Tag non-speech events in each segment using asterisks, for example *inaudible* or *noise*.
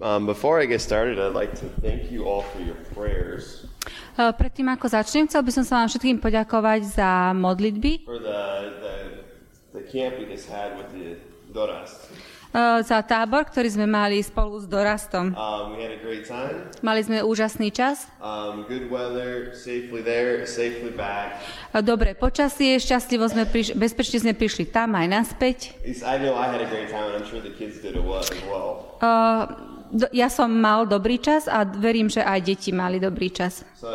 Um, before I get started, I'd like to thank you all for your prayers, E, Predtým ako začnem, chcel by som sa vám všetkým poďakovať za modlitby, for the, the, the camp we just had with the Doras. e, za tábor, ktorý sme mali spolu s Dorastom. Um, we had a great time. Mali sme úžasný čas, Um, good weather, safely there, safely back. dobré počasie, šťastlivo sme priš- bezpečne sme prišli tam aj naspäť. At least I know I had a great time, and I'm sure the kids did as well. As well. Do- Ja som mal dobrý čas a verím, že aj deti mali dobrý čas. So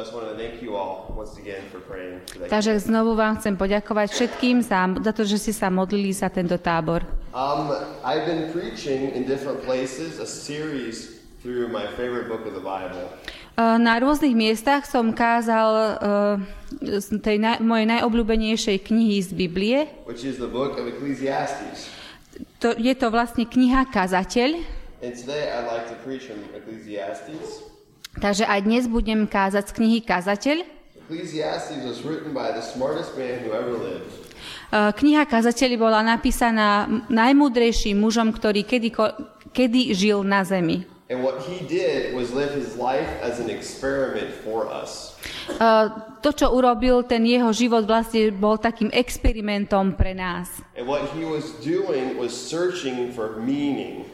Takže znovu vám chcem poďakovať všetkým za, za to, že ste sa modlili za tento tábor. Um, I've been preaching in different places a series through my favorite book of the Bible. E, Na rôznych miestach som kázal e, z tej naj, mojej najobľúbenejšej knihy z Biblie. which is the book of Ecclesiastes. To, je to vlastne kniha Kazateľ. And today I'd like to preach from Ecclesiastes. Takže aj dnes budem kázať z knihy Kazateľ. Ecclesiastes was written by the smartest man who ever lived. E, Kniha Kazateľ bola napísaná najmúdrejším mužom, ktorý kedy, kedy žil na zemi. And what he did was live his life as an experiment for us. E, To, čo urobil, ten jeho život vlastne bol takým experimentom pre nás. And what he was doing was searching for meaning.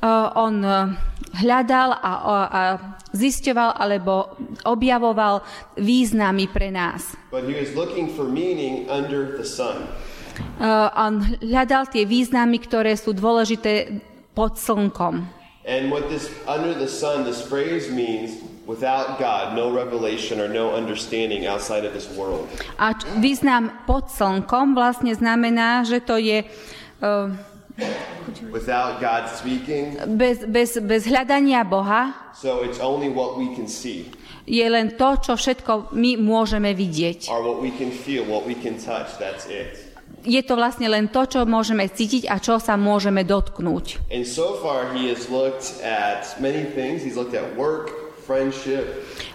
Uh, on uh, hľadal a, a, a zisťoval alebo objavoval významy pre nás. But he was looking for meaning under the sun. Uh, on hľadal tie významy, ktoré sú dôležité pod slnkom. And what this under the sun, this phrase means without God, no revelation or no understanding outside of this world. A význam pod slnkom vlastne znamená, že to je uh, Without God speaking, bez, bez, bez hľadania Boha, so it's only what we can see. je len to, čo všetko my môžeme vidieť. or what we can feel, what we can touch, that's it. Je to vlastne len to, čo môžeme cítiť a čo sa môžeme dotknúť. And so far, he has looked at many things. He's looked at work, friendship,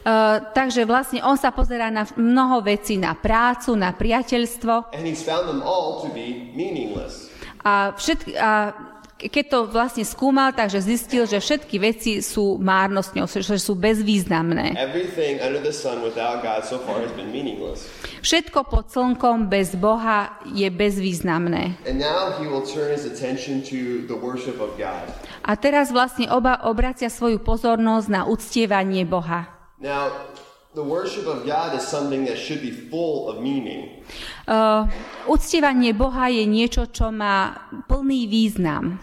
Uh, takže vlastne on sa pozerá na mnoho vecí, na prácu, na priateľstvo and he's found them all to be meaningless. a, všetky, a keď to vlastne skúmal, takže zistil, že všetky veci sú márnosťou, že sú bezvýznamné. Everything under the sun without God so Všetko pod slnkom bez Boha je bezvýznamné. A teraz vlastne oba obracia svoju pozornosť na uctievanie Boha. Now, the worship of God is something that should be full of meaning. Uh, uctievanie Boha je niečo, čo má plný význam.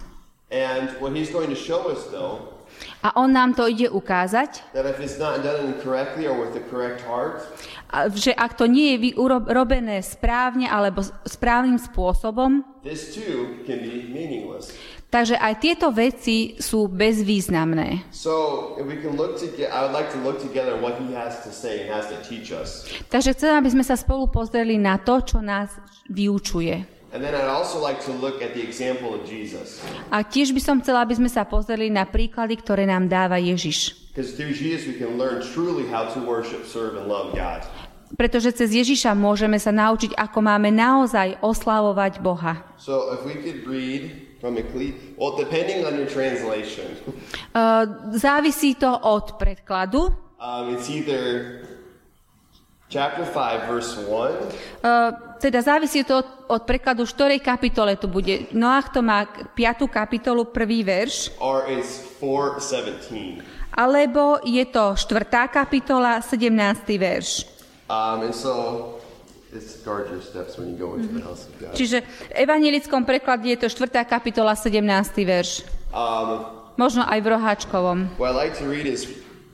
And what he's going to show us, though, A on nám to ide ukázať, that if it's not done correctly or with the correct heart, že ak to nie je vy- uro- robené správne alebo správnym spôsobom, this too can be meaningless. takže aj tieto veci sú bezvýznamné. So, like to. Takže chcem, aby sme sa spolu pozreli na to, čo nás vyučuje. And then I'd also like to look at the example of Jesus. A tiež by som chcela, aby sme sa pozreli na príklady, ktoré nám dáva Ježiš. Because through Jesus, we can learn truly how to worship, serve, and love God. Pretože cez Ježiša môžeme sa naučiť, ako máme naozaj oslavovať Boha. So, if we could read from Ecclesiastes, well, depending on your translation, *laughs* Uh, závisí to od predkladu. um, it's either chapter 5, verse 1, Uh, teda závisí to od, od prekladu, v ktorej kapitole to bude. Noach to má 5. kapitolu, prvý verš, or it's 4:17. alebo je to 4. kapitola, 17. verš. Um, and so, God. Čiže v evangelickom preklade je to 4. kapitola, 17. verš. Um, Možno aj v roháčkovom. like to read is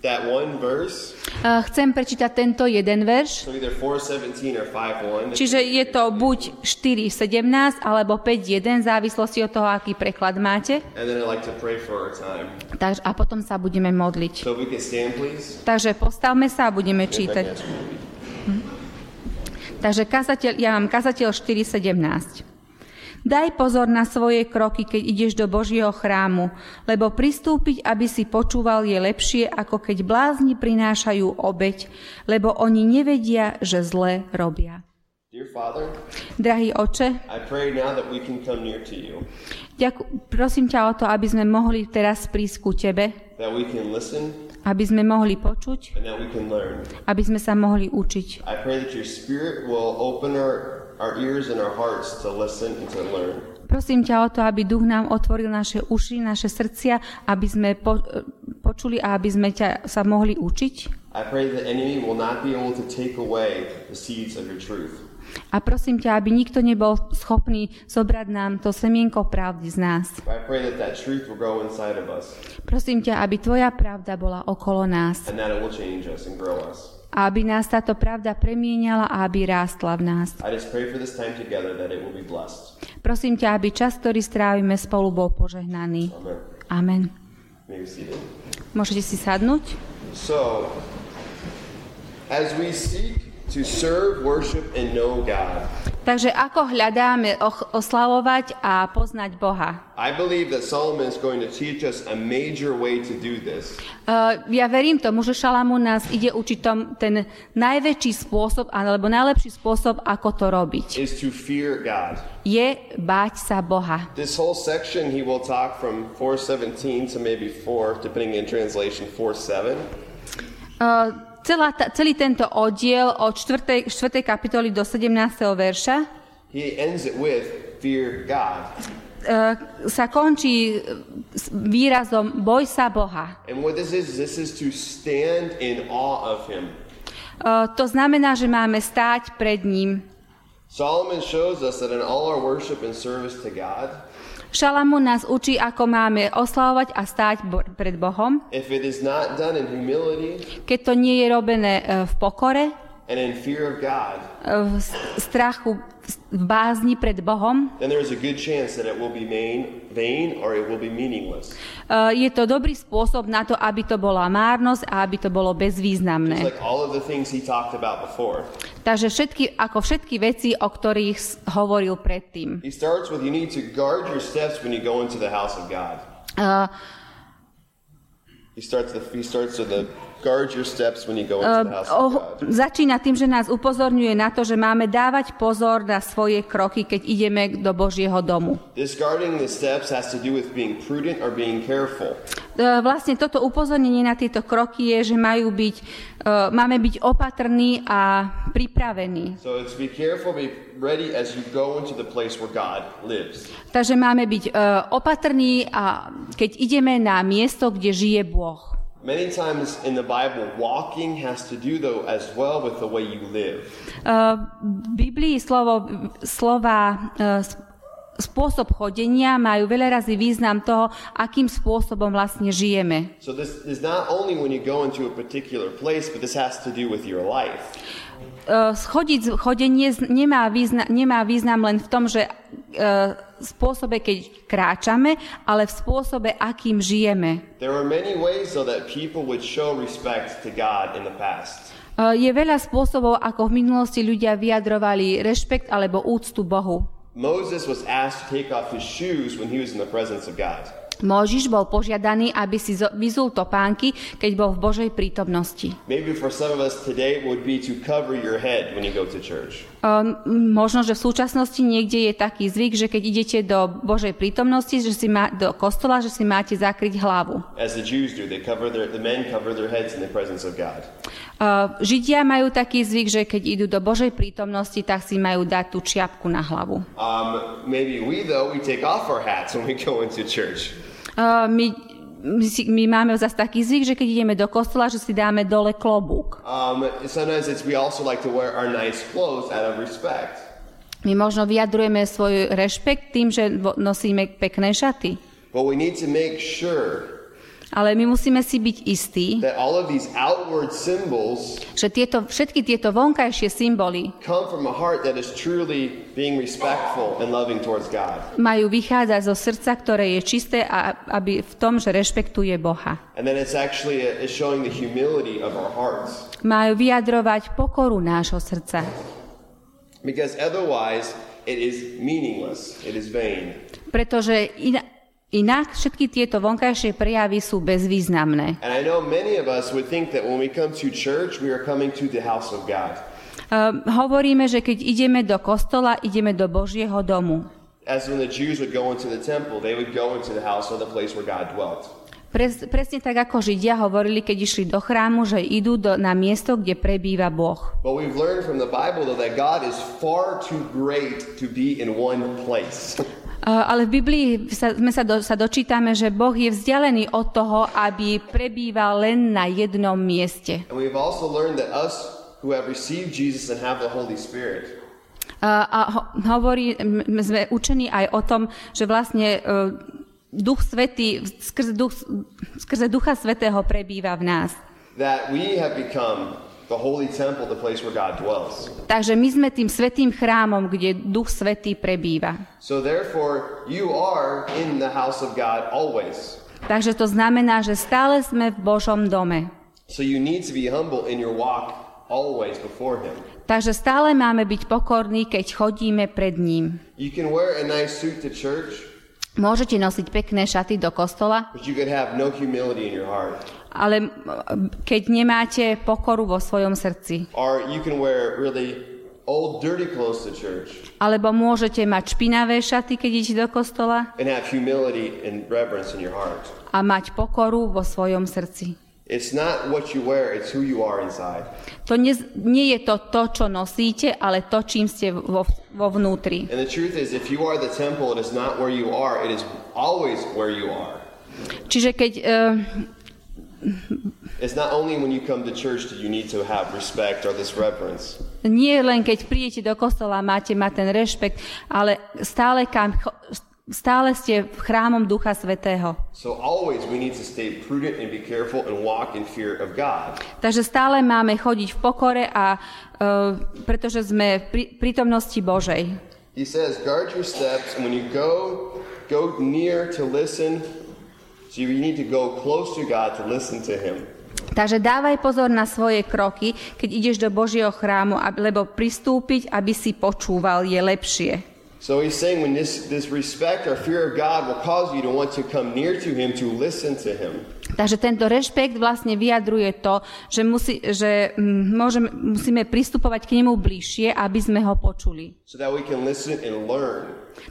that one verse, Uh, chcem prečítať tento jeden verš. so either 4:17 or 5:1. Čiže je to buď 4.17 alebo 5.1, v závislosti od toho, aký preklad máte. And then like to pray for our time. Takže, a potom sa budeme modliť. So if we can stand. Takže postavme sa a budeme čítať. Takže kazateľ, ja mám kazateľ 4.17. Daj pozor na svoje kroky, keď ideš do Božieho chrámu, lebo pristúpiť, aby si počúval, je lepšie, ako keď blázni prinášajú obeď, lebo oni nevedia, že zle robia. Father, Drahý oče, I pray now that we can come near to you, ďaku, prosím ťa o to, aby sme mohli teraz prísť ku tebe, that we can listen, aby sme mohli počuť, aby sme sa mohli učiť. Prosím ťa o to, aby duch nám otvoril naše uši, naše srdcia, aby sme po, počuli a aby sme ťa sa mohli učiť. I pray the enemy will not be able to take away the seeds of your truth. A prosím ťa, aby nikto nebol schopný zobrať nám to semienko pravdy z nás. Prosím ťa, aby tvoja pravda bola okolo nás a aby nás táto pravda premieniala a aby rástla v nás. Prosím ťa, aby čas, ktorý strávime spolu, bol požehnaný. Amen. Môžete si sadnúť? So, as we seek to serve, worship, and know God, Takže ako hľadáme oslavovať a poznať Boha? I believe that Solomon is going to teach us a major way to do this. Uh, ja verím tomu, že Šalamún nás ide učiť tom, ten najväčší spôsob, alebo najlepší spôsob, ako to robiť. Is to fear God. Je báť sa Boha. This whole section, he will talk from 417 to maybe 4, depending in translation, 4 7. Uh, celá ta, celý tento oddiel od 4. 4. kapitoly do 17. verša He ends it with fear God. uh, sa končí uh, s výrazom boj sa Boha. And what this is, this is to stand in awe of him. Uh, to znamená, že máme stáť pred ním. Solomon shows us that in all our worship and service to God, Šalamún nás učí, ako máme oslavovať a stáť pred Bohom. Keď to nie je robené uh, v pokore, and in fear of God, v strachu, v bázni pred Bohom, then there is a good chance that it will be main, vain or it will be meaningless. uh, je to dobrý spôsob na to, aby to bola márnosť a aby to bolo bezvýznamné. like all of the things he talked about before. Takže všetky, ako všetky veci, o ktorých hovoril predtým. He starts with you need to guard your steps when you go into the house of God. Uh, začína tým, že nás upozorňuje na to, že máme dávať pozor na svoje kroky, keď ideme do Božieho domu. This guarding the steps has to do with being prudent or being careful. E, Vlastne toto upozornenie na tieto kroky je, že majú byť, e, máme byť opatrní a pripravení. So it's be careful, be ready as you go into the place where God lives. Takže máme byť e, opatrní a keď ideme na miesto, kde žije Boh. Many times in the Bible, walking has to do though as well with the way you live. V Biblii slovo, slova s- spôsob chodenia majú veľa razy význam toho, akým spôsobom vlastne žijeme. So this is not only when you go into a particular place, but this has to do with your life. E, Schodiť, chodenie nemá význam, nemá význam len v tom, že e, spôsobe, keď kráčame, ale v spôsobe, akým žijeme. Je veľa spôsobov, ako v minulosti ľudia vyjadrovali rešpekt alebo úctu Bohu. Moses was asked to take off his shoes when he was in the presence of God. Možiš bol požiadaný, aby si vyzul topánky, keď bol v Božej prítomnosti. Maybe for some of us today would be to cover your head when you go to church. Um, možno, že v súčasnosti niekde je taký zvyk, že keď idete do Božej prítomnosti, že si má, do kostola, že si máte zakryť hlavu. As the Jews do, they cover their, the men cover their heads in the presence of God. Uh, Židia majú taký zvyk, že keď idú do Božej prítomnosti, tak si majú dať tú čiapku na hlavu. Um, maybe we, though, we take off our hats when we go into church. Uh, my, my, si, my máme zase taký zvyk, že keď ideme do kostola, že si dáme dole klobúk. Um, like nice. My možno vyjadrujeme svoj rešpekt tým, že nosíme pekné šaty. But we need to make sure Ale my musíme si byť istí, že tieto, všetky tieto vonkajšie symboly majú vychádzať zo srdca, ktoré je čisté a aby v tom, že rešpektuje Boha. Majú vyjadrovať pokoru nášho srdca. Because otherwise, it is meaningless, it is vain. Pretože ina, inak všetky tieto vonkajšie prejavy sú bezvýznamné. Uh, hovoríme, že keď ideme do kostola, ideme do Božieho domu. As when the Jews would go into the temple, they would go into the house or the place where God dwelt. Pres, presne tak, ako Židia hovorili, keď išli do chrámu, že idú do, na miesto, kde prebýva Boh. Bible though *laughs* ale v Biblii sa, sme sa, do, sa dočítame, že Boh je vzdialený od toho, aby prebýval len na jednom mieste. A ho, hovorí, sme učení aj o tom, že vlastne uh, Duch Svetý, skrze, duch, skrze Ducha Svetého prebýva v nás. that we have become the holy temple, the place where God dwells. Takže my sme tým svetým chrámom, kde Duch Svetý prebýva. So therefore, you are in the house of God always. Takže to znamená, že stále sme v Božom dome. So you need to be humble in your walk always before Him. Takže stále máme byť pokorní, keď chodíme pred ním. You can wear a nice suit to church, Môžete nosiť pekné šaty do kostola, but you could have no humility in your heart. Ale keď nemáte pokoru vo svojom srdci. Old, dirty clothes to church Alebo môžete mať špinavé šaty, keď idete do kostola and have humility and reverence in your heart. a mať pokoru vo svojom srdci. It's not what you wear, it's who you are inside. To nie, nie je to to, čo nosíte, ale to, čím ste vo, vo vnútri. And the truth is, if you are the temple, it is not where you are, it is always where you are. Čiže keď... Uh, It's not only when you come to church that you need to have respect or this reverence. nie len keď prídete do kostola, máte mať ten rešpekt, ale stále, kam, stále ste v chrámom Ducha Svetého. So always we need to stay prudent and be careful and walk in fear of God. Takže stále máme chodiť v pokore, a, uh, pretože sme v prí- prítomnosti Božej. He says, guard your steps, and when you go, go near to listen. So you need to go close to God to listen to Him. Takže dávaj pozor na svoje kroky, keď ideš do Božieho chrámu, lebo pristúpiť, aby si počúval, je lepšie. So he's saying when this, this respect or fear of God will cause you to want to come near to Him, to listen to Him. Takže tento rešpekt vlastne vyjadruje to, že, musí, že mm, môžeme, musíme pristupovať k nemu bližšie, aby sme ho počuli. so.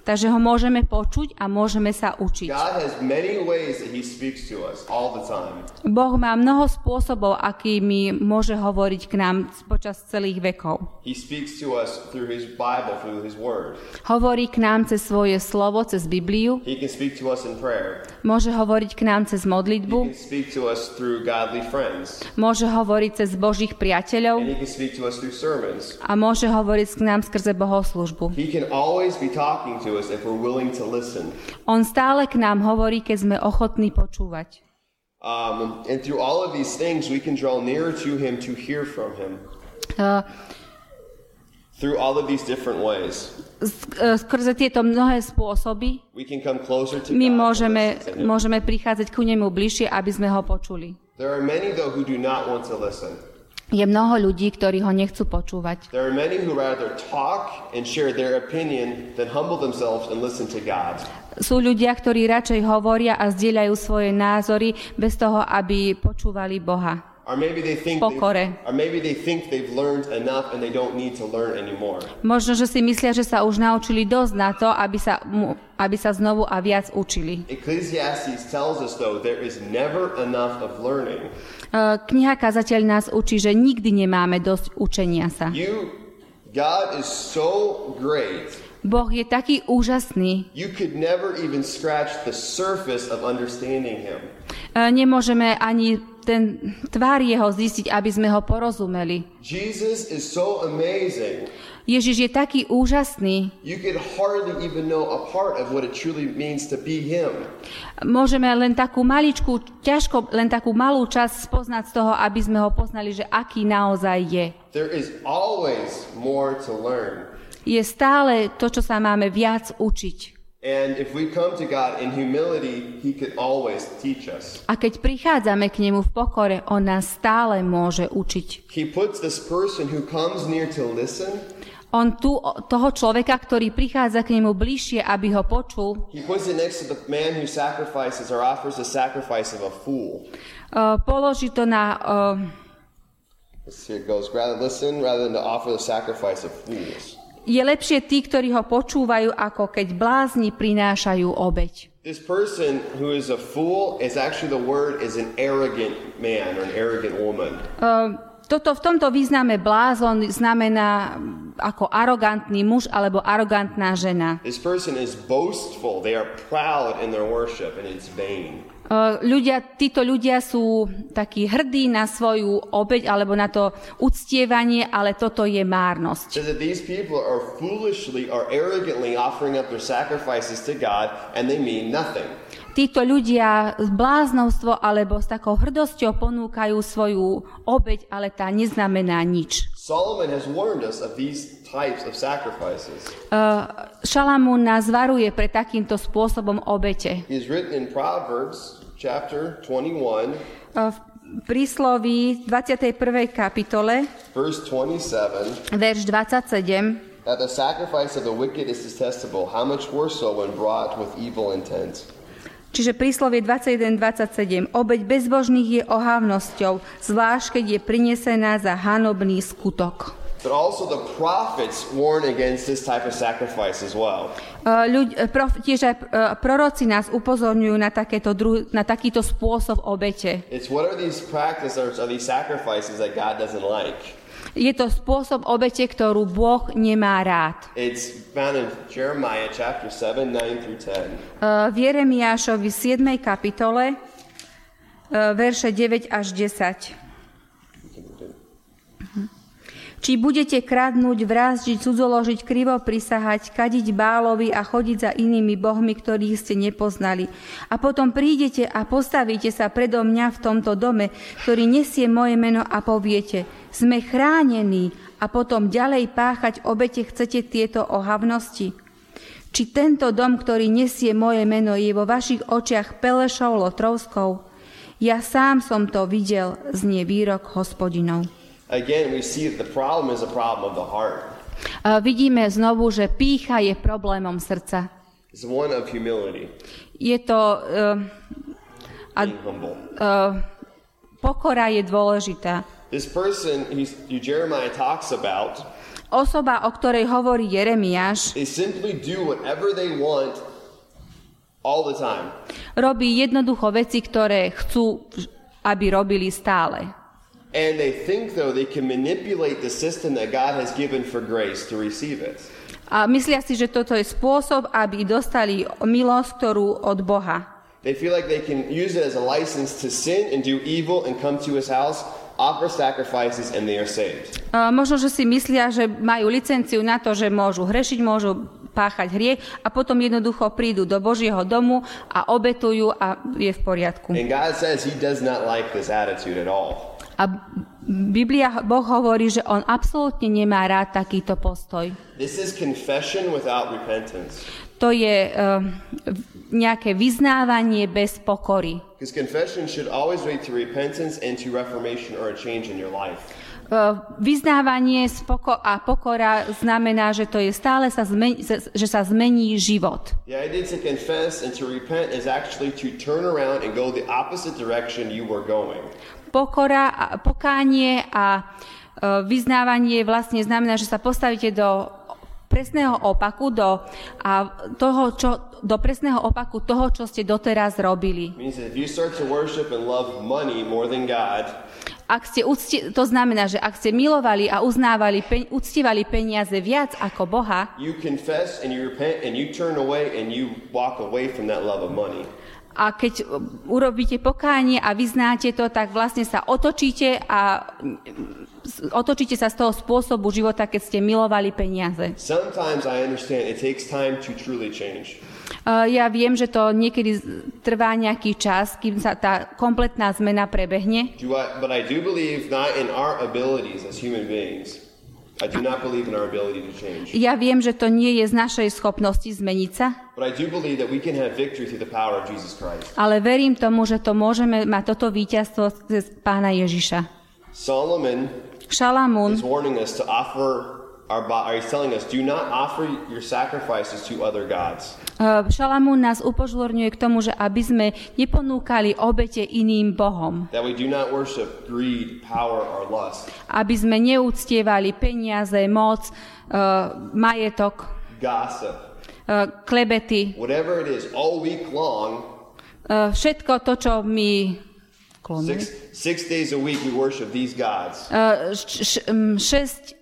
Takže ho môžeme počuť a môžeme sa učiť. Boh má mnoho spôsobov, akými môže hovoriť k nám počas celých vekov. Bible. Hovorí k nám cez svoje slovo, cez Bibliu, môže hovoriť k nám cez modlitbu, speak to us through godly friends. môže hovoriť cez Božích And priateľov He can speak to us through sermons. a môže hovoriť k nám skrze bohoslužbu. He can always be talking to us if we're willing to listen. On stále k nám hovorí, keď sme ochotní počúvať. Um, and through all of these things, we can draw nearer to Him to hear from Him. Uh, Through all of these different ways, e, skrze tieto mnohé spôsoby we can come closer to my môžeme, môžeme prichádzať ku nemu bližšie, aby sme ho počuli. There are many, though, who do not want to listen. Je mnoho ľudí, ktorí ho nechcú počúvať. There are many who rather talk and share their opinion than humble themselves and listen to God. Sú ľudia, ktorí radšej hovoria a zdieľajú svoje názory bez toho, aby počúvali Boha. Or maybe they think Pokore. they, or maybe they think they've learned enough and they don't need to learn anymore. Možno, že si myslia, že sa už naučili dosť na to, aby sa, aby sa znovu a viac učili. Ecclesiastes tells us though there is never enough of learning. E, Kniha Kazateľ nás učí, že nikdy nemáme dosť učenia sa. You God is so great. Boh je taký úžasný, You could never even scratch the surface of understanding him. e, nemôžeme ani ten tvár jeho zistiť, aby sme ho porozumeli. Jesus is so amazing. Ježiš je taký úžasný, môžeme len takú maličku, ťažko, len takú malú časť spoznať z toho, aby sme ho poznali, že aký naozaj je. There is always more to learn. Je stále to, čo sa máme viac učiť. And if we come to God in humility, he could always teach us. A keď prichádzame k nemu v pokore, on nás stále môže učiť. He puts this person who comes near to listen, On tu, toho človeka, ktorý prichádza k nemu bližšie, aby ho počul, he puts it next to the man who sacrifices or offers the sacrifice of a fool. položí to na... Uh, Here it goes. Rather listen rather than to offer the sacrifice of fools. Je lepšie tí, ktorí ho počúvajú, ako keď blázni prinášajú obeď. This person who is a fool is actually the word is an arrogant man or an arrogant woman. Uh, toto, v tomto význame blázon znamená ako arogantný muž alebo arogantná žena. Ľudia, títo ľudia sú takí hrdí na svoju obeď alebo na to uctievanie, ale toto je márnosť. says Títo ľudia z bláznovstvo alebo s takou hrdosťou ponúkajú svoju obeď, ale tá neznamená nič. Solomon has warned us of these types of sacrifices. Uh, Šalamún nás varuje pre takýmto spôsobom obete. Is written in Proverbs chapter 21, Uh, v prísloví 21. kapitole, verse 27, verš 27, that the sacrifice of the wicked is detestable, how much worse so when brought with evil intent. Čiže príslovie 21.27. Obeď bezbožných je ohavnosťou, zvlášť keď je prinesená za hanobný skutok. But also the prophets warn against this type of sacrifice as well. Uh, prof, tiež aj proroci nás upozorňujú na, takéto druh, na takýto spôsob obete. It's what are these practices or these sacrifices that God doesn't like? Je to spôsob obete, ktorú Boh nemá rád. It's found in Jeremiah chapter 7, 9 through 10. Uh, v Jeremiášovi 7. kapitole, uh, verše 9 až 10. Či budete kradnúť, vrázdiť, cudzoložiť, krivo prisahať, kadiť bálovi a chodiť za inými bohmi, ktorých ste nepoznali. A potom prídete a postavíte sa predo mňa v tomto dome, ktorý nesie moje meno a poviete, sme chránení a potom ďalej páchať obete chcete tieto ohavnosti. Či tento dom, ktorý nesie moje meno, je vo vašich očiach pelešou lotrovskou? Ja sám som to videl, znie výrok hospodinov. Again, we see that the problem is a problem of the heart. A vidíme znovu, že pícha je problémom srdca. It's one of humility, Je to... Uh, a, uh, pokora je dôležitá. This person who Jeremiah talks about, Osoba, o ktorej hovorí Jeremiáš, they simply do whatever they want all the time. robí jednoducho veci, ktoré chcú, aby robili stále. And they think, though, they can manipulate the system that God has given for grace to receive it. A myslia si, že toto je spôsob, aby dostali milosť, ktorú od Boha. They feel like they can use it as a license to sin and do evil and come to his house, offer sacrifices, and they are saved. A možno, že si myslia, že majú licenciu na to, že môžu hrešiť, môžu páchať hriech a potom jednoducho prídu do Božieho domu a obetujú a je v poriadku. And God says he does not like this attitude at all. A Biblia, Boh hovorí, že on absolútne nemá rád takýto postoj. This is confession without repentance. To je uh, nejaké vyznávanie bez pokory. Because confession should always lead to repentance and to reformation or a change in your life. Uh, vyznávanie a pokora znamená, že to je stále, sa zmen- že sa zmení život. The idea to confess and to repent is actually to turn around and go the opposite direction you were going. Pokora, a pokánie a uh, vyznávanie vlastne znamená, že sa postavíte do presného opaku, do, a toho, čo, do presného opaku toho, čo ste doteraz robili. Means Ak ste ucti- to znamená, že ak ste milovali a uznávali, pe- uctívali peniaze viac ako Boha, a keď uh, urobíte pokánie a vyznáte to, tak vlastne sa otočíte a mm, otočíte sa z toho spôsobu života, keď ste milovali peniaze. Sometimes I understand it takes time to truly change. Uh, Ja viem, že to niekedy trvá nejaký čas, kým sa tá kompletná zmena prebehne, but I do believe not in our abilities as human beings. I do not believe in our ability to change. Ja viem, že to nie je z našej schopnosti zmeniť sa, ale verím tomu, že to môžeme mať toto víťazstvo cez pána Ježiša. Solomon Šalamún is warning us to offer or he's telling us, do not offer your sacrifices to other gods. Uh, Šalamún nás upozorňuje k tomu, že aby sme neponúkali obete iným bohom. That we do not worship greed, power, or lust, Aby sme neúctievali peniaze, moc, uh, majetok, gossip, uh, klebety, whatever it is, all week long. uh, všetko to, čo my... Six, six days a week we worship these gods. Uh, š, š, um, šesť,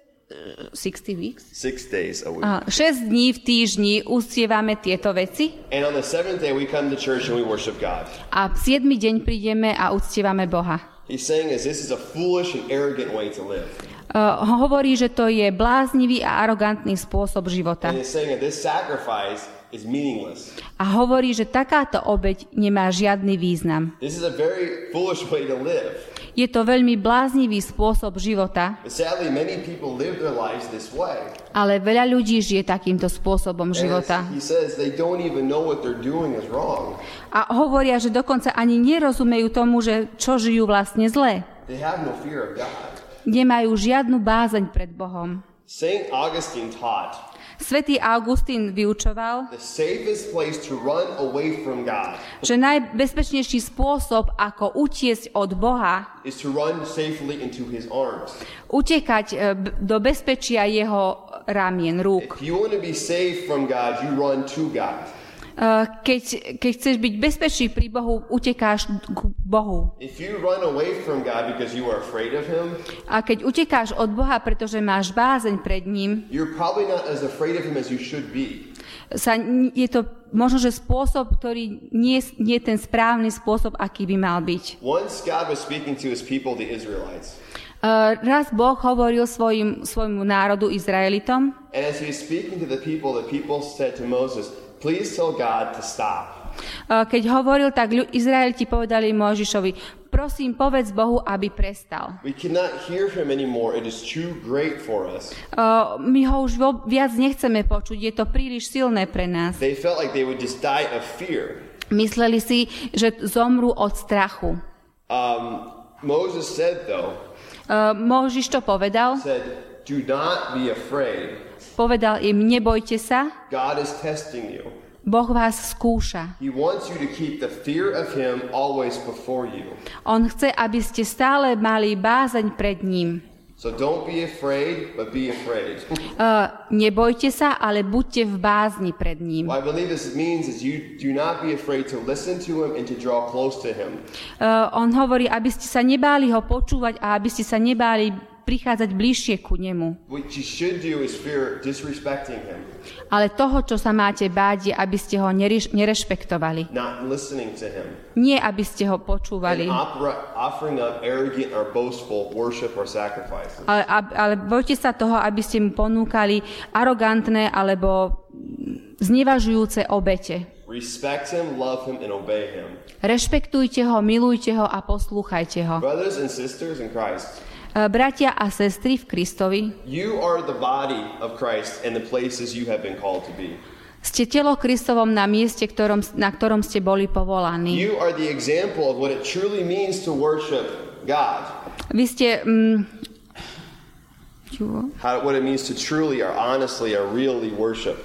60 weeks? Six days a week. Uh, 6 dní v týždni uctievame tieto veci And on the seventh day we come to church and we worship God. a v 7 deň prídeme a uctievame Boha. He's saying is this is a foolish and arrogant way to live. Uh, hovorí, že to je bláznivý a arogantný spôsob života. And he's saying that this sacrifice is meaningless. A hovorí, že takáto obeď nemá žiadny význam. This is a very foolish way to live. Je to veľmi bláznivý spôsob života, ale veľa ľudí žije takýmto spôsobom života. A hovoria, že dokonca ani nerozumejú tomu, že čo žijú vlastne have no. Nemajú žiadnu bázeň pred Bohom. St. Augustine taught Svetý Augustín vyučoval, že najbezpečnejší spôsob, ako utiesť od Boha, utekať e, do bezpečia jeho ramien, rúk. If you want to be safe from God, you run to God. E, Keď, keď chceš byť bezpečný pri Bohu, utekáš k Bohu. Him, A keď utekáš od Boha, pretože máš bázeň pred ním, sa, je to možno, že spôsob, ktorý nie, nie je ten správny spôsob, aký by mal byť. People, Uh, raz Boh hovoril svojim, svojmu národu Izraelitom and as he was speaking to the people, the people said to Moses, Please tell God to stop. Uh, Keď hovoril, tak Izraeliti povedali Mojžišovi, prosím, povedz Bohu, aby prestal. We cannot hear him anymore. It is too great for us. Uh, My ho už viac nechceme počuť, je to príliš silné pre nás. They felt like they would just die of fear. Mysleli si, že zomrú od strachu. Um, Moses said, though, Uh, Mojžiš to povedal, said, Do not be afraid. Povedal im, nebojte sa, God is testing you. Boh vás skúša. He wants you to keep the fear of him always before you. On chce, aby ste stále mali bázeň pred ním. So don't be afraid, but be afraid. *laughs* Uh, nebojte sa, ale buďte v bázni pred ním. What I believe this means is you do not be afraid to listen to him and to draw close to him. Uh, on hovorí, aby ste sa nebáli ho počúvať a aby ste sa nebáli prichádzať bližšie ku nemu. Ale toho, čo sa máte báť, je, aby ste ho neriš- nerešpektovali. Nie, aby ste ho počúvali. Ale, ale bojte sa toho, aby ste mu ponúkali arogantné alebo znevažujúce obete. Respect him, love him, and obey him. Rešpektujte ho, milujte ho a poslúchajte ho. Brothers and sisters in Christ, Bratia a sestry v Kristovi, you are the body of Christ and the places you have been called to be. ste telo Kristovom na mieste, ktorom, na ktorom ste boli povolaní. You are the example of what it truly means to worship God. Vy ste... Mm? How, what it means to truly or honestly or really worship.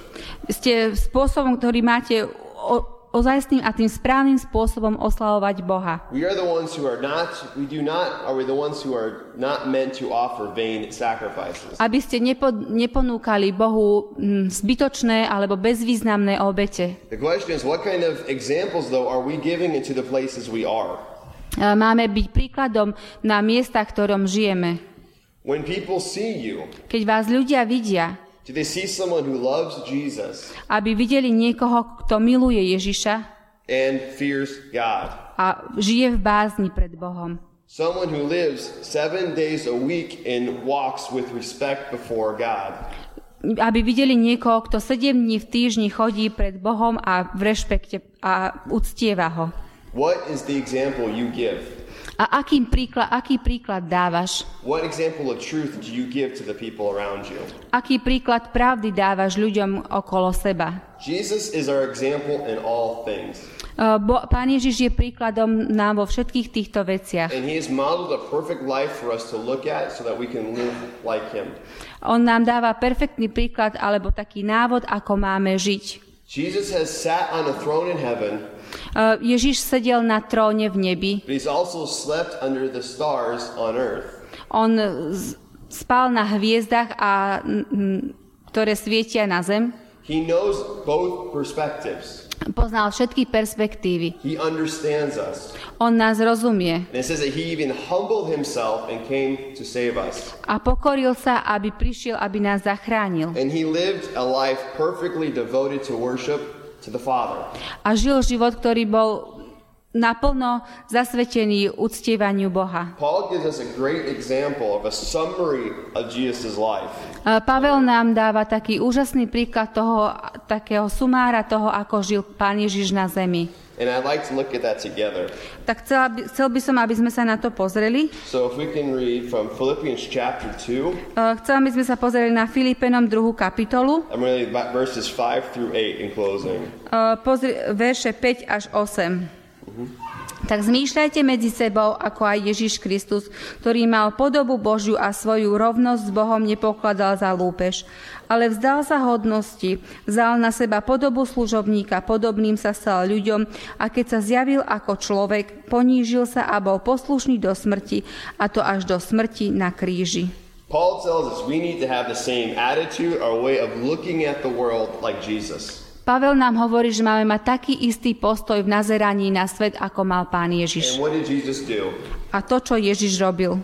ste spôsobom, ktorý máte o, ozajstným a tým správnym spôsobom oslavovať Boha. We are the ones who are not, we do not, are we the ones who are not meant to offer vain sacrifices. Aby ste nepo, neponúkali Bohu mm, zbytočné alebo bezvýznamné obete. The question is, what kind of examples, though, are we giving into the places we are? E, Máme byť príkladom na miestach, ktorom žijeme. When people see you, Keď vás ľudia vidia, do they see someone who loves Jesus aby videli niekoho, kto miluje Ježiša and fears God? a žije v bázni pred Bohom. Someone who lives seven days a week and walks with respect before God. Aby videli niekoho, kto 7 dní v týždni chodí pred Bohom a v rešpekte a uctieva ho. What is the example you give? A aký príklad, aký príklad dávaš? What example of truth do you give to the people around you? Aký príklad pravdy dávaš ľuďom okolo seba? Jesus is our example in all things. Uh, Bo, Pán Ježiš je príkladom nám vo všetkých týchto veciach. And he has modeled a perfect life for us to look at so that we can live like him. On nám dáva perfektný príklad alebo taký návod, ako máme žiť. Jesus has sat on a throne in heaven, Uh, Ježiš sedel na tróne v nebi. but he's also slept under the stars on earth. On spal na hviezdach, a, ktoré svietia na zem. He knows both perspectives. Poznal všetky perspektívy. He understands us. On nás rozumie. And it says that he even humbled himself and came to save us. A pokoril sa, aby prišiel, aby nás zachránil. And he lived a life perfectly devoted to worship to the Father. A žil život, ktorý bol naplno zasvetený uctievaniu Boha. Pavel nám dáva taký úžasný príklad toho, takého sumára toho, ako žil Pán Ježiš na zemi. And I'd like to look at that together. Tak chcela by, chcel by som, aby sme sa na to pozreli. So if we can read from Philippians chapter 2, Uh, Chcela by sme sa pozreli na Filipenom 2. kapitolu, to read verses 5 through 8 in closing. Uh, pozri, verše 5 až 8. Tak zmýšľajte medzi sebou, ako aj Ježiš Kristus, ktorý mal podobu Božiu a svoju rovnosť s Bohom nepokladal za lúpež, ale vzdal sa hodnosti, vzal na seba podobu služobníka, podobným sa stal ľuďom a keď sa zjavil ako človek, ponížil sa a bol poslušný do smrti, a to až do smrti na kríži. Paul tells us we need to have the same attitude or way of looking at the world like Jesus. Pavel nám hovorí, že máme mať taký istý postoj v nazeraní na svet, ako mal pán Ježiš. A to, čo Ježiš robil.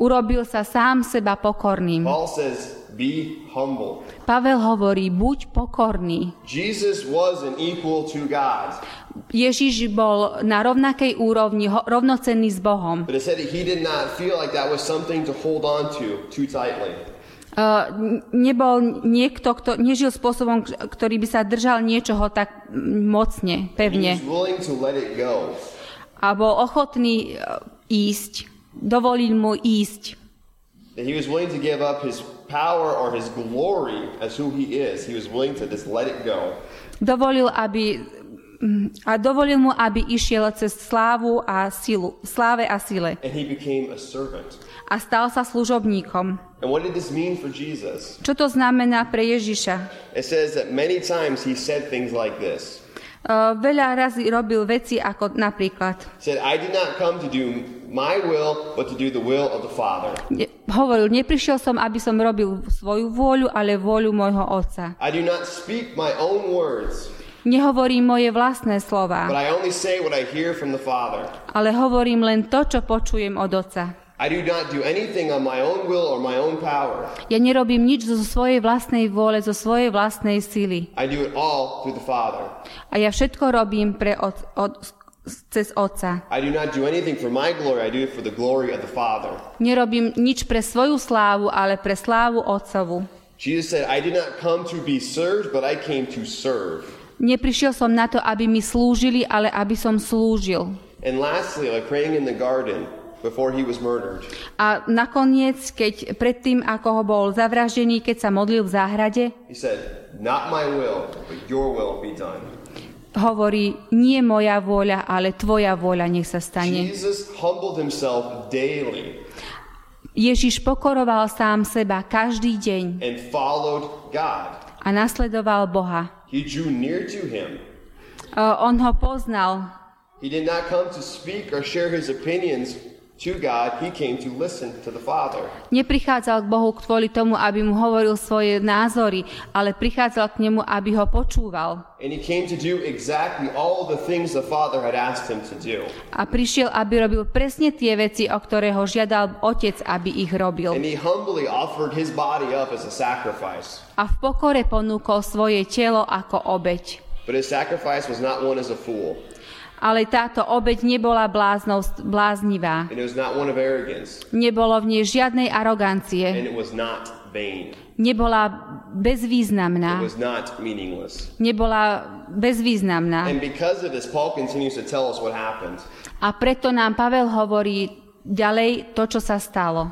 Urobil sa sám seba pokorným. Paul says, be humble. Pavel hovorí, buď pokorný. Ježiš bol na rovnakej úrovni, rovnocenný s Bohom. but it said he did not feel like that was something to hold on to too tightly. Uh, nebol niekto, kto nežil spôsobom, ktorý by sa držal niečoho tak mocne, pevne. A bol ochotný uh, ísť. Dovolil mu ísť. That he was willing to give up his power or his glory as who he is. He was willing to just let it go. Dovolil, aby a dovolil mu, aby išiel cez slávu a silu, sláve a sile. And he became a stal sa služobníkom. And what did this mean for Jesus? Čo to znamená pre Ježiša? It says that many times he said things like this. Uh, veľa razy robil veci ako napríklad. Said, will, hovoril, neprišiel som, aby som robil svoju vôľu, ale vôľu môjho Otca. I do not speak my own words, Nehovorím moje vlastné slova, ale hovorím len to, čo počujem od Otca. I do not do anything on my own will or my own power. Ja nerobím nič zo svojej vlastnej vôle, zo svojej vlastnej sily. I do it all through the Father. A ja všetko robím pre od, od, cez Otca. I do not do anything for my glory, I do it for the glory of the Father. Nerobím nič pre svoju slávu, ale pre slávu Otcovu. Jesus said, I did not come to be served, but I came to serve. Neprišiel som na to, aby mi slúžili, ale aby som slúžil. And lastly, like praying in the garden before he was murdered. A nakoniec, keď predtým, ako ho bol zavraždený, keď sa modlil v záhrade, He said, Not my will, but your will be done. hovorí, nie moja vôľa, ale tvoja vôľa nech sa stane. Jesus humbled himself daily Ježiš pokoroval sám seba každý deň and followed God. a nasledoval Boha. He drew near to him. Uh, on ho poznal. He did not come to speak or share his opinions to God, he came to listen to the Father. Neprichádzal k Bohu kvôli tomu, aby mu hovoril svoje názory, ale prichádzal k nemu, aby ho počúval. And he came to do exactly all the things the Father had asked him to do. A prišiel, aby robil presne tie veci, o ktoré ho žiadal otec, aby ich robil. And he humbly offered his body up as a sacrifice. A v pokore ponúkol svoje telo ako obeď. But his sacrifice was not one as a fool, Ale táto obeď nebola bláznou, bláznivá. Nebolo v nej žiadnej arogancie. Nebola bezvýznamná. Nebola bezvýznamná. A preto nám Pavel hovorí ďalej to, čo sa stalo.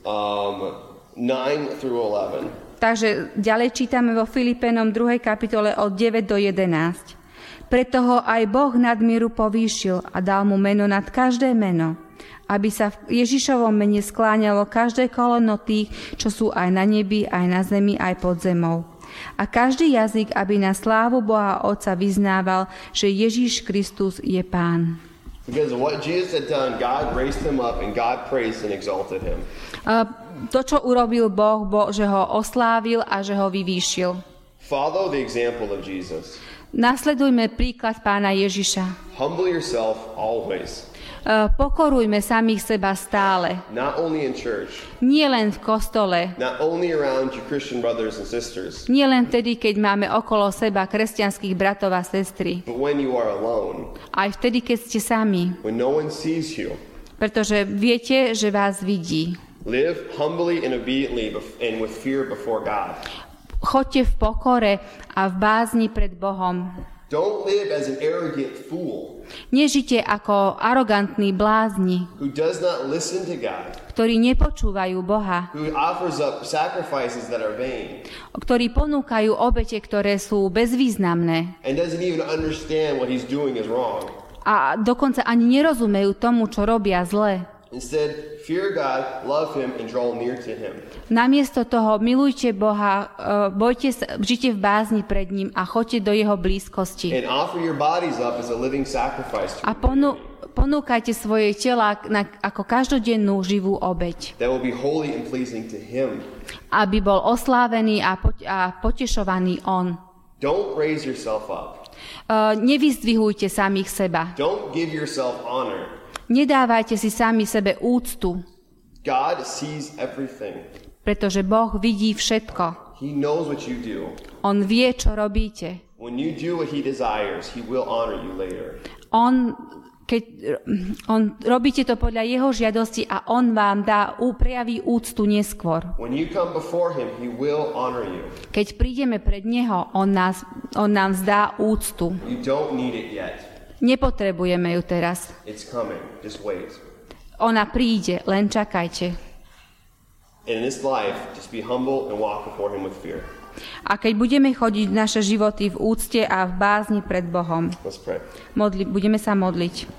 Um, 9 through 11. Takže ďalej čítame vo Filipenom 2. kapitole od 9 do 11. Preto ho aj Boh nadmieru povýšil a dal mu meno nad každé meno, aby sa v Ježišovom mene skláňalo každé kolono tých, čo sú aj na nebi, aj na zemi, aj pod zemou. A každý jazyk, aby na slávu Boha Otca vyznával, že Ježíš Kristus je Pán. Because of what Jesus had done, God raised him up and God praised and exalted him. A to, čo urobil Boh, bo, že ho oslávil a že ho vyvýšil. Follow the example of Jesus. Nasledujme príklad pána Ježiša. Humble yourself always, E, Pokorujme samých seba stále. not only in church, Nie len v kostole, not only around your Christian brothers and sisters, nie len vtedy, keď máme okolo seba kresťanských bratov a sestry. but when you are alone, Aj vtedy, keď ste sami. when no one sees you. Pretože viete, že vás vidí. Live humbly and obediently and with fear before God. Choďte v pokore a v bázni pred Bohom. Don't live as an arrogant fool Nežite ako arogantní blázni, who does not listen to God, ktorí nepočúvajú Boha, who offers up sacrifices that are vain, ktorí ponúkajú obete, ktoré sú bezvýznamné and doesn't even understand what he's doing is wrong. a dokonca ani nerozumejú tomu, čo robia zle. Instead, fear God, love him, and draw near to him. Namiesto toho milujte Boha, e, bojte sa, žite v bázni pred ním a choďte do jeho blízkosti. And offer your bodies up as a living sacrifice to A ponu, ponúkajte svoje tela na, ako každodennú živú obeď, that will be holy and pleasing to him. aby bol oslávený a, poť, a potešovaný on. Don't raise yourself up. E, nevyzdvihujte samých seba. Don't give yourself honor. Nedávajte si sami sebe úctu, God sees everything. pretože Boh vidí všetko. He knows what you do. On vie, čo robíte. When you do what he desires, he will honor you later. On, keď, on robíte to podľa jeho žiadosti a on vám dá, prejaví úctu neskôr. When you come before him, he will honor you. Keď prídeme pred neho, on, nás, on nám zdá úctu. Nepotrebujeme ju teraz. It's coming. Just wait. Ona príde, len čakajte. And in this life, just be humble and walk before him with fear. A keď budeme chodiť naše životy v úcte a v bázni pred Bohom, modli, budeme sa modliť.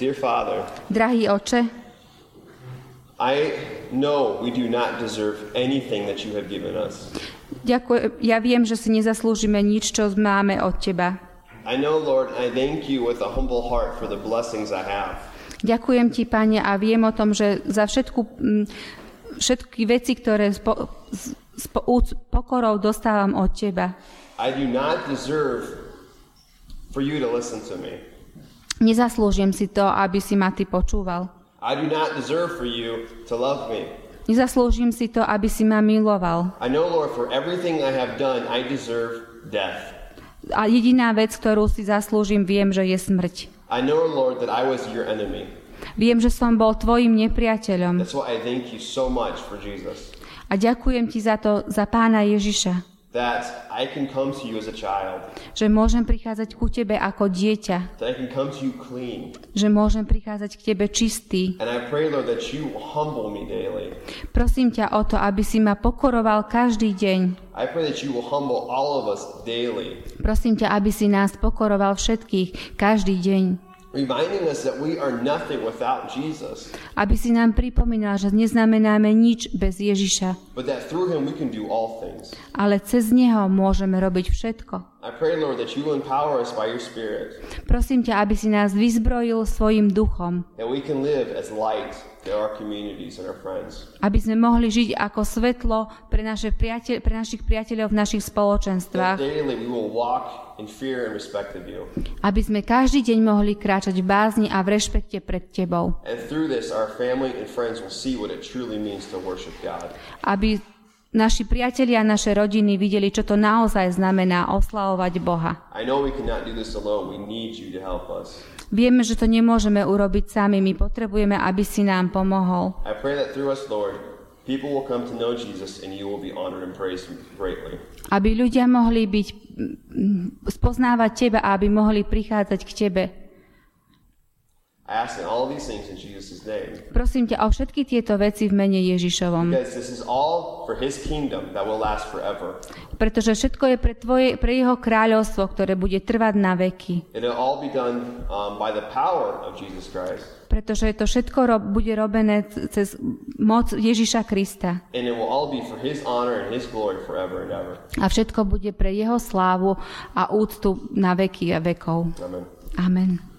Dear Father, Drahý oče, I know we do not deserve anything that you have given us. ďakujem, ja viem, že si nezaslúžime nič, čo máme od Teba. I know, Lord, I thank you with a humble heart for the blessings I have. Ďakujem Ti, Pane, a viem o tom, že za všetku, mm, všetky veci, ktoré s, po, s, s po, úc- pokorou dostávam od Teba. I do not deserve for you to listen to me. Nezaslúžim si to, aby si ma Ty počúval. I do not deserve for you to love me. Nezaslúžim si to, aby si ma miloval. I know, Lord, for everything I have done, I deserve death. A jediná vec, ktorú si zaslúžim, viem, že je smrť. I know, Lord, that I was your enemy. Viem, že som bol tvojim nepriateľom. That's why I thank you so much for Jesus. A ďakujem ti za to, za pána Ježiša, That I can come to you as a child. že môžem prichádzať ku tebe ako dieťa, That I can come to you clean. že môžem prichádzať k tebe čistý. And I pray, Lord, that you humble me daily. Prosím ťa o to, aby si ma pokoroval každý deň. I pray that you will humble all of us daily, Prosím ťa, aby si nás pokoroval všetkých každý deň. Reminding us that we are nothing without Jesus, Aby si nám pripomínal, že neznamenáme nič bez Ježiša, but that through him we can do all things. ale cez Neho môžeme robiť všetko. I pray, Lord, that you will empower us by your Spirit, Prosím ťa, aby si nás vyzbrojil svojim duchom, that we can live as light aby sme mohli žiť ako svetlo pre, naše priateľ, pre našich priateľov v našich spoločenstvách, daily we will walk in fear and respect of you. aby sme každý deň mohli kráčať v bázni a v rešpekte pred Tebou, aby naši priatelia a naše rodiny videli, čo to naozaj znamená oslavovať Boha. Vieme, že to nemôžeme urobiť sami, my potrebujeme, aby si nám pomohol. I pray that through us, Lord, people will come to know Jesus and you will be honored and praised greatly. Aby ľudia mohli byť, mm, spoznávať Teba a aby mohli prichádzať k Tebe. Prosím ťa o všetky tieto veci v mene Ježišovom, Pretože všetko je pre, tvoje, pre jeho kráľovstvo, ktoré bude trvať na veky. Um. Pretože to všetko ro- bude robené cez moc Ježiša Krista. A všetko bude pre jeho slávu a úctu na veky a vekov. Amen. Amen.